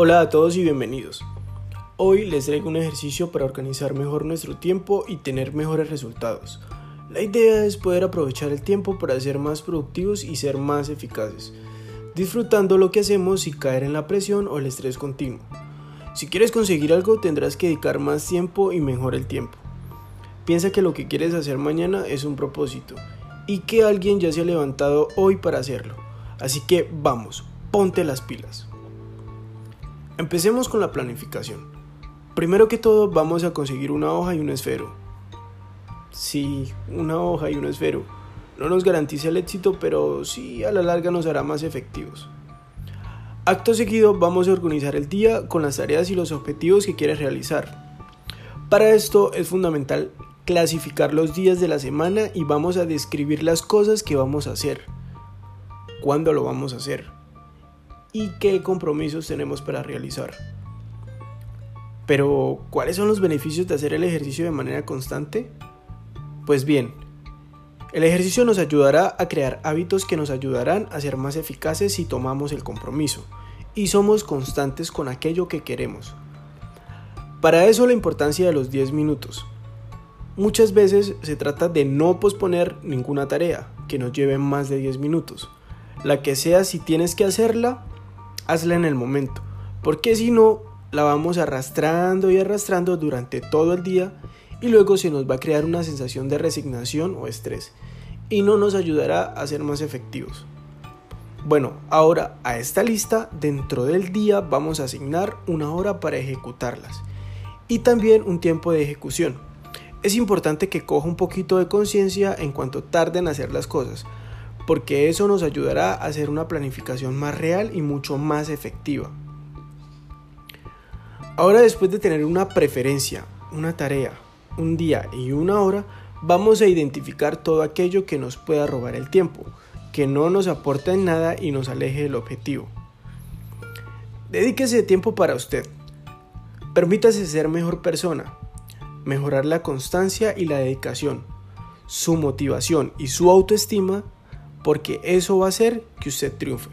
Hola a todos y bienvenidos. Hoy les traigo un ejercicio para organizar mejor nuestro tiempo y tener mejores resultados. La idea es poder aprovechar el tiempo para ser más productivos y ser más eficaces, disfrutando lo que hacemos y caer en la presión o el estrés continuo. Si quieres conseguir algo tendrás que dedicar más tiempo y mejor el tiempo. Piensa que lo que quieres hacer mañana es un propósito y que alguien ya se ha levantado hoy para hacerlo. Así que vamos, ponte las pilas. Empecemos con la planificación. Primero que todo vamos a conseguir una hoja y un esfero. Sí, una hoja y un esfero. No nos garantiza el éxito, pero sí a la larga nos hará más efectivos. Acto seguido vamos a organizar el día con las tareas y los objetivos que quieres realizar. Para esto es fundamental clasificar los días de la semana y vamos a describir las cosas que vamos a hacer. ¿Cuándo lo vamos a hacer? Y qué compromisos tenemos para realizar. Pero, ¿cuáles son los beneficios de hacer el ejercicio de manera constante? Pues bien, el ejercicio nos ayudará a crear hábitos que nos ayudarán a ser más eficaces si tomamos el compromiso y somos constantes con aquello que queremos. Para eso la importancia de los 10 minutos. Muchas veces se trata de no posponer ninguna tarea que nos lleve más de 10 minutos. La que sea si tienes que hacerla, hazla en el momento, porque si no, la vamos arrastrando y arrastrando durante todo el día y luego se nos va a crear una sensación de resignación o estrés y no nos ayudará a ser más efectivos. Bueno, ahora a esta lista dentro del día vamos a asignar una hora para ejecutarlas y también un tiempo de ejecución. Es importante que coja un poquito de conciencia en cuanto tarden en hacer las cosas, porque eso nos ayudará a hacer una planificación más real y mucho más efectiva. Ahora después de tener una preferencia, una tarea, un día y una hora, vamos a identificar todo aquello que nos pueda robar el tiempo, que no nos aporta en nada y nos aleje del objetivo. Dedíquese tiempo para usted. Permítase ser mejor persona, mejorar la constancia y la dedicación, su motivación y su autoestima porque eso va a hacer que usted triunfe.